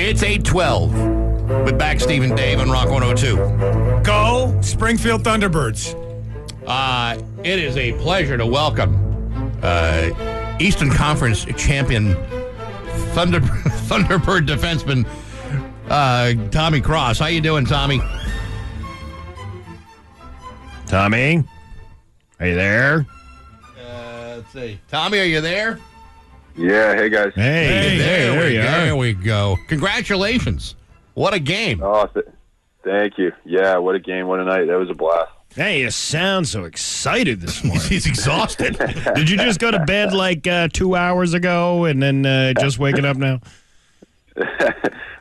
It's 812 with back Steve and Dave on Rock 102. Go Springfield Thunderbirds. Uh, it is a pleasure to welcome uh, Eastern Conference champion Thunder, Thunderbird defenseman uh, Tommy Cross. How you doing, Tommy? Tommy, are you there? Uh, let's see. Tommy, are you there? Yeah, hey guys. Hey, Hey, there, there, we, you there we go. Congratulations. What a game. Oh, th- thank you. Yeah, what a game, what a night. That was a blast. Hey, you sound so excited this morning. He's exhausted. Did you just go to bed like uh, two hours ago and then uh, just waking up now?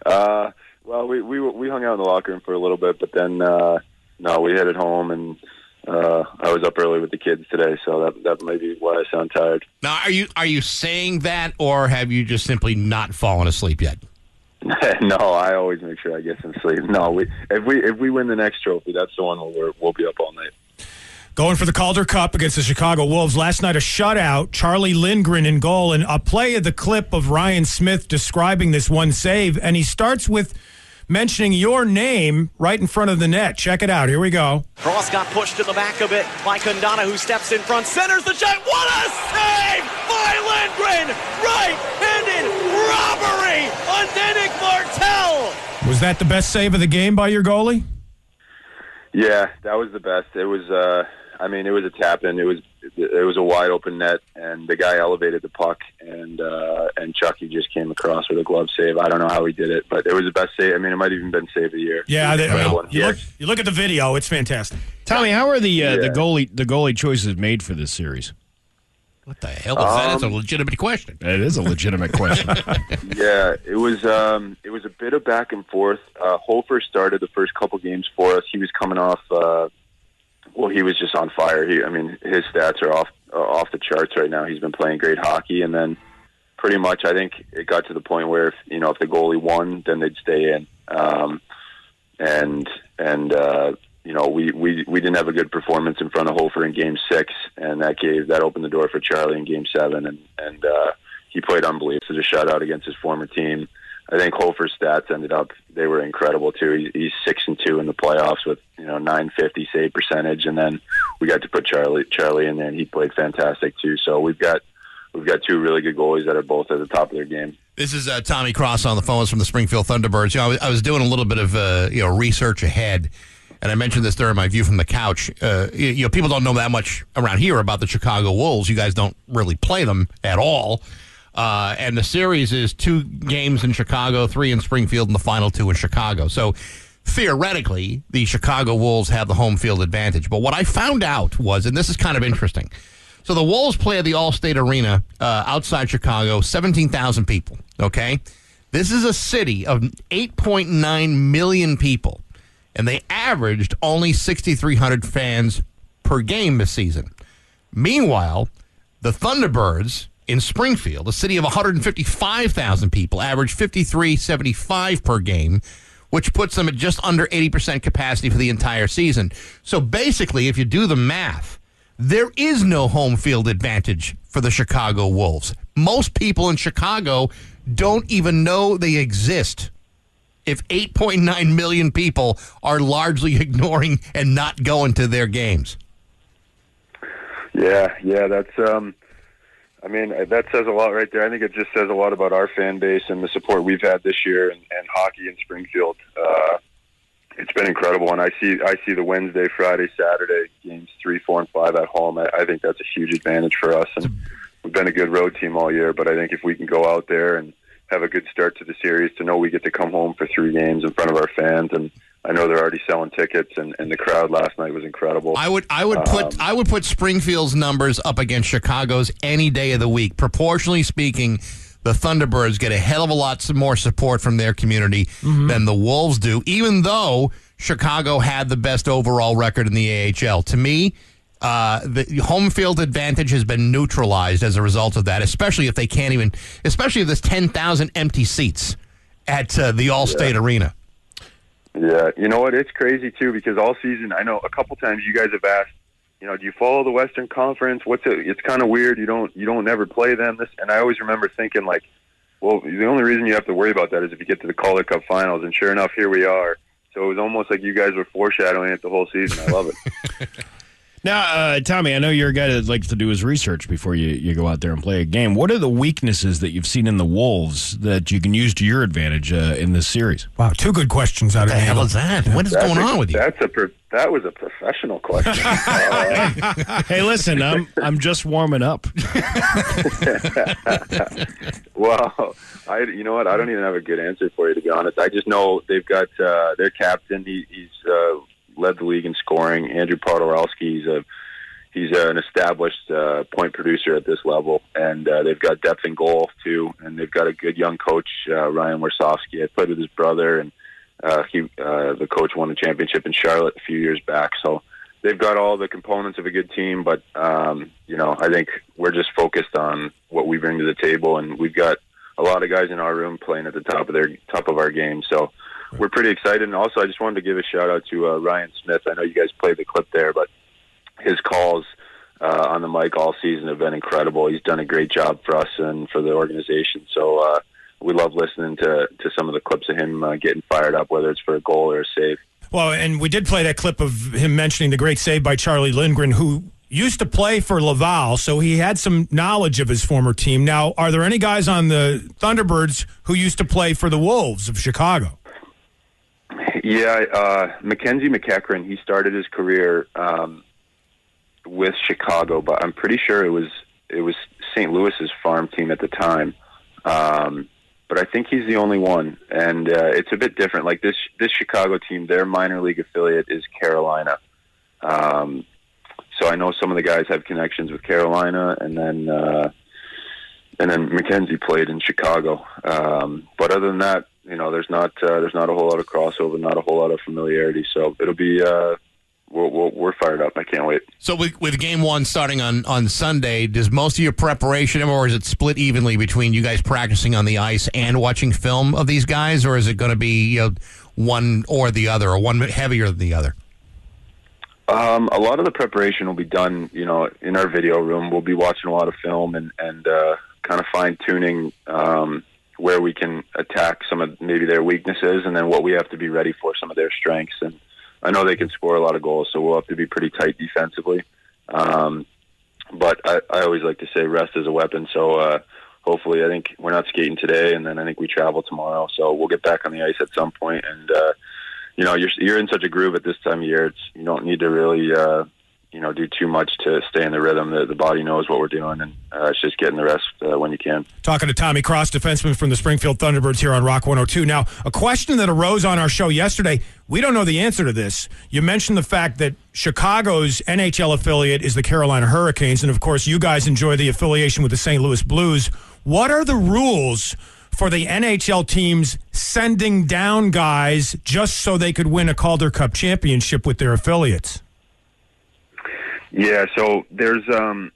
Uh, well, we, we we hung out in the locker room for a little bit, but then uh, no, we headed home, and uh, I was up early with the kids today, so that that may be why I sound tired. now, are you are you saying that, or have you just simply not fallen asleep yet? no, I always make sure I get some sleep. No, we if we if we win the next trophy, that's the one where we're, we'll be up all night. Going for the Calder Cup against the Chicago Wolves. Last night, a shutout. Charlie Lindgren in goal. And a play of the clip of Ryan Smith describing this one save. And he starts with mentioning your name right in front of the net. Check it out. Here we go. Cross got pushed to the back of it by Kundana, who steps in front, centers the shot. What a save by Lindgren! Right-handed robbery on Danick Martel. Was that the best save of the game by your goalie? Yeah, that was the best. It was. Uh, I mean, it was a tap in. It was it was a wide open net, and the guy elevated the puck, and uh, and Chucky just came across with a glove save. I don't know how he did it, but it was the best save. I mean, it might have even been save of the year. Yeah, It was they, well, you, he look, you look at the video. It's fantastic. Tommy, how are the uh, the goalie the goalie choices made for this series? What the hell is that? It's a Um, legitimate question. It is a legitimate question. yeah, it was. Um, it was a bit of back and forth. Uh, Hofer started the first couple games for us. He was coming off. Uh, well, he was just on fire. He, I mean, his stats are off uh, off the charts right now. He's been playing great hockey, and then pretty much, I think it got to the point where if you know if the goalie won, then they'd stay in. Um, and and uh, you know we, we we didn't have a good performance in front of Hofer in Game Six, and that gave that opened the door for Charlie in Game Seven, and and uh, he played unbelievable. Was a shutout against his former team. I think Hofer's stats ended up they were incredible too. He, he's six and two in the playoffs with know nine fifty save percentage, and then we got to put Charlie Charlie in there, and he played fantastic too. So we've got we've got two really good goalies that are both at the top of their game. This is uh, Tommy Cross on the phones from the Springfield Thunderbirds. You know, I was, I was doing a little bit of uh, you know research ahead, and I mentioned this during my view from the couch. Uh, you, you know, people don't know that much around here about the Chicago Wolves. You guys don't really play them at all. Uh, and the series is two games in Chicago, three in Springfield, and the final two in Chicago. So theoretically, the Chicago Wolves have the home field advantage. But what I found out was, and this is kind of interesting. So the Wolves play at the Allstate Arena uh, outside Chicago, 17,000 people. Okay. This is a city of 8.9 million people, and they averaged only 6,300 fans per game this season. Meanwhile, the Thunderbirds in Springfield, a city of 155,000 people, average 53.75 per game, which puts them at just under 80% capacity for the entire season. So basically, if you do the math, there is no home field advantage for the Chicago Wolves. Most people in Chicago don't even know they exist. If 8.9 million people are largely ignoring and not going to their games. Yeah, yeah, that's. um I mean, that says a lot right there. I think it just says a lot about our fan base and the support we've had this year and, and hockey in Springfield. Uh, it's been incredible, and I see I see the Wednesday, Friday, Saturday games three, four, and five at home. I, I think that's a huge advantage for us, and we've been a good road team all year. But I think if we can go out there and have a good start to the series, to know we get to come home for three games in front of our fans, and I know they're already selling tickets, and, and the crowd last night was incredible. I would I would put I would put Springfield's numbers up against Chicago's any day of the week. Proportionally speaking, the Thunderbirds get a hell of a lot more support from their community than the Wolves do, even though Chicago had the best overall record in the AHL. To me, uh, the home field advantage has been neutralized as a result of that, especially if they can't even, especially if there's 10,000 empty seats at uh, the Allstate Arena. Yeah, you know what? It's crazy too because all season I know a couple times you guys have asked, you know, do you follow the Western Conference? What's it? It's kind of weird. You don't you don't ever play them. This and I always remember thinking like, Well, the only reason you have to worry about that is if you get to the Calder Cup Finals, and sure enough, here we are. So it was almost like you guys were foreshadowing it the whole season. I love it. Now, uh, Tommy, I know you're a guy that likes to do his research before you, you go out there and play a game. What are the weaknesses that you've seen in the Wolves that you can use to your advantage uh, in this series? Wow, two good questions out of What the hell Nagel. is that? What is That's going a- on with you? That's a pro- that was a professional question. Uh, Hey, listen, I'm I'm just warming up. well, I you know what? I don't even have a good answer for you to be honest. I just know they've got uh, their captain. He, he's uh, led the league in scoring. Andrew Poturalski. He's a he's an established uh, point producer at this level, and uh, they've got depth in goal too. And they've got a good young coach, uh, Ryan Warsofsky. I played with his brother, and uh, he uh, the coach won a championship in Charlotte a few years back. So they've got all the components of a good team, but um, you know, I think we're just focused on what we bring to the table, and we've got a lot of guys in our room playing at the top of their top of our game. So we're pretty excited. And also, I just wanted to give a shout out to uh, Ryan Smith. I know you guys played the clip there, but his calls uh, on the mic all season have been incredible. He's done a great job for us and for the organization. So uh, we love listening to to some of the clips of him uh, getting fired up, whether it's for a goal or a save. Well, and we did play that clip of him mentioning the great save by Charlie Lindgren, who used to play for Laval, so he had some knowledge of his former team. Now, are there any guys on the Thunderbirds who used to play for the Wolves of Chicago? Yeah, uh, Mackenzie MacEachern. He started his career um, with Chicago, but I'm pretty sure it was it was St. Louis's farm team at the time. Um, but I think he's the only one, and uh, it's a bit different. Like this this Chicago team, their minor league affiliate is Carolina. Um, so I know some of the guys have connections with Carolina, and then uh, and then Mackenzie played in Chicago. Um, but other than that, you know, there's not uh, there's not a whole lot of crossover, not a whole lot of familiarity. So it'll be uh, we're, we're, we're fired up. I can't wait. So with with game one starting on on Sunday, does most of your preparation, or is it split evenly between you guys practicing on the ice and watching film of these guys, or is it going to be you know one or the other, or one heavier than the other? Um, a lot of the preparation will be done, you know, in our video room. We'll be watching a lot of film and and uh, kind of fine tuning um, where we can attack some of maybe their weaknesses, and then what we have to be ready for some of their strengths. And I know they can score a lot of goals, so we'll have to be pretty tight defensively. Um, but I, I always like to say rest is a weapon. So uh, hopefully, I think we're not skating today, and then I think we travel tomorrow. So we'll get back on the ice at some point, and uh, you know, you're you're in such a groove at this time of year. It's you don't need to really. Uh, you know, do too much to stay in the rhythm. The, the body knows what we're doing, and uh, it's just getting the rest uh, when you can. Talking to Tommy Cross, defenseman from the Springfield Thunderbirds here on Rock 102. Now, a question that arose on our show yesterday. We don't know the answer to this. You mentioned the fact that Chicago's NHL affiliate is the Carolina Hurricanes, and of course, you guys enjoy the affiliation with the St. Louis Blues. What are the rules for the NHL teams sending down guys just so they could win a Calder Cup championship with their affiliates? Yeah, so there's um,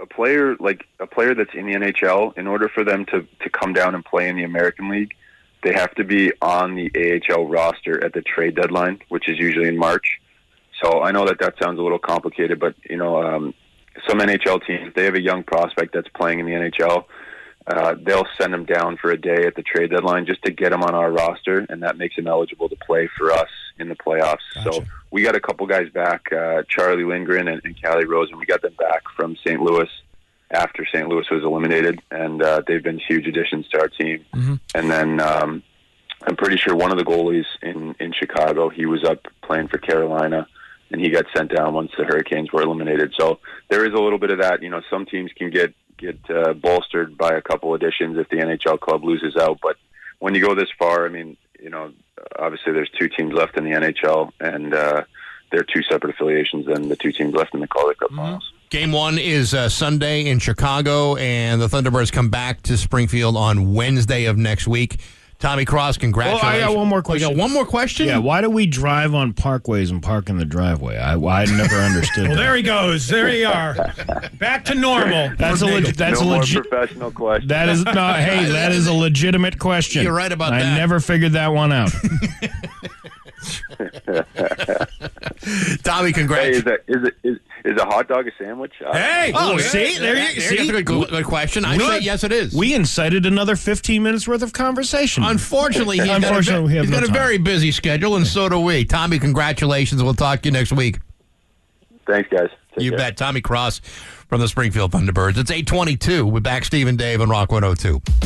a player like a player that's in the NHL. In order for them to to come down and play in the American League, they have to be on the AHL roster at the trade deadline, which is usually in March. So I know that that sounds a little complicated, but you know, um, some NHL teams they have a young prospect that's playing in the NHL. Uh, they'll send him down for a day at the trade deadline just to get him on our roster, and that makes him eligible to play for us in the playoffs. So we got a couple guys back, uh, Charlie Lindgren and, and Calle Rosen. We got them back from St. Louis after St. Louis was eliminated, and uh, they've been huge additions to our team. And then um, I'm pretty sure one of the goalies in in Chicago, he was up playing for Carolina, and he got sent down once the Hurricanes were eliminated. So there is a little bit of that. You know, some teams can get get uh, bolstered by a couple additions if the NHL club loses out, but when you go this far, I mean, you know, obviously there's two teams left in the NHL, and uh, they're two separate affiliations than the two teams left in the Calder Cup finals. Game one is uh, Sunday in Chicago, and the Thunderbirds come back to Springfield on Wednesday of next week. Tommy Cross, congratulations. Oh, I got one more Oh, you question. got one more question? Yeah, why do we drive on parkways and park in the driveway? I, I never understood Well, that. there he goes. There you are. Back to normal. That's a for leg- Nagel. that's no a more legit. professional question. That is no. Hey, that is a legitimate question. You're right about I that. I never figured that one out. Tommy, Hey, is that is it is, is a hot dog a sandwich? Uh, Hey, Oh, oh, yeah, see, yeah, there you yeah, see. That's a good, good question. I say yes, it is. We incited another 15 minutes worth of conversation. Unfortunately, he's Unfortunately, we got, a, have he's no got a very busy schedule, and so do we. Tommy, congratulations. We'll talk to you next week. Thanks, guys. Take you care. bet. Tommy Cross from the Springfield Thunderbirds. It's 822. We're back, Steve and Dave on Rock 102.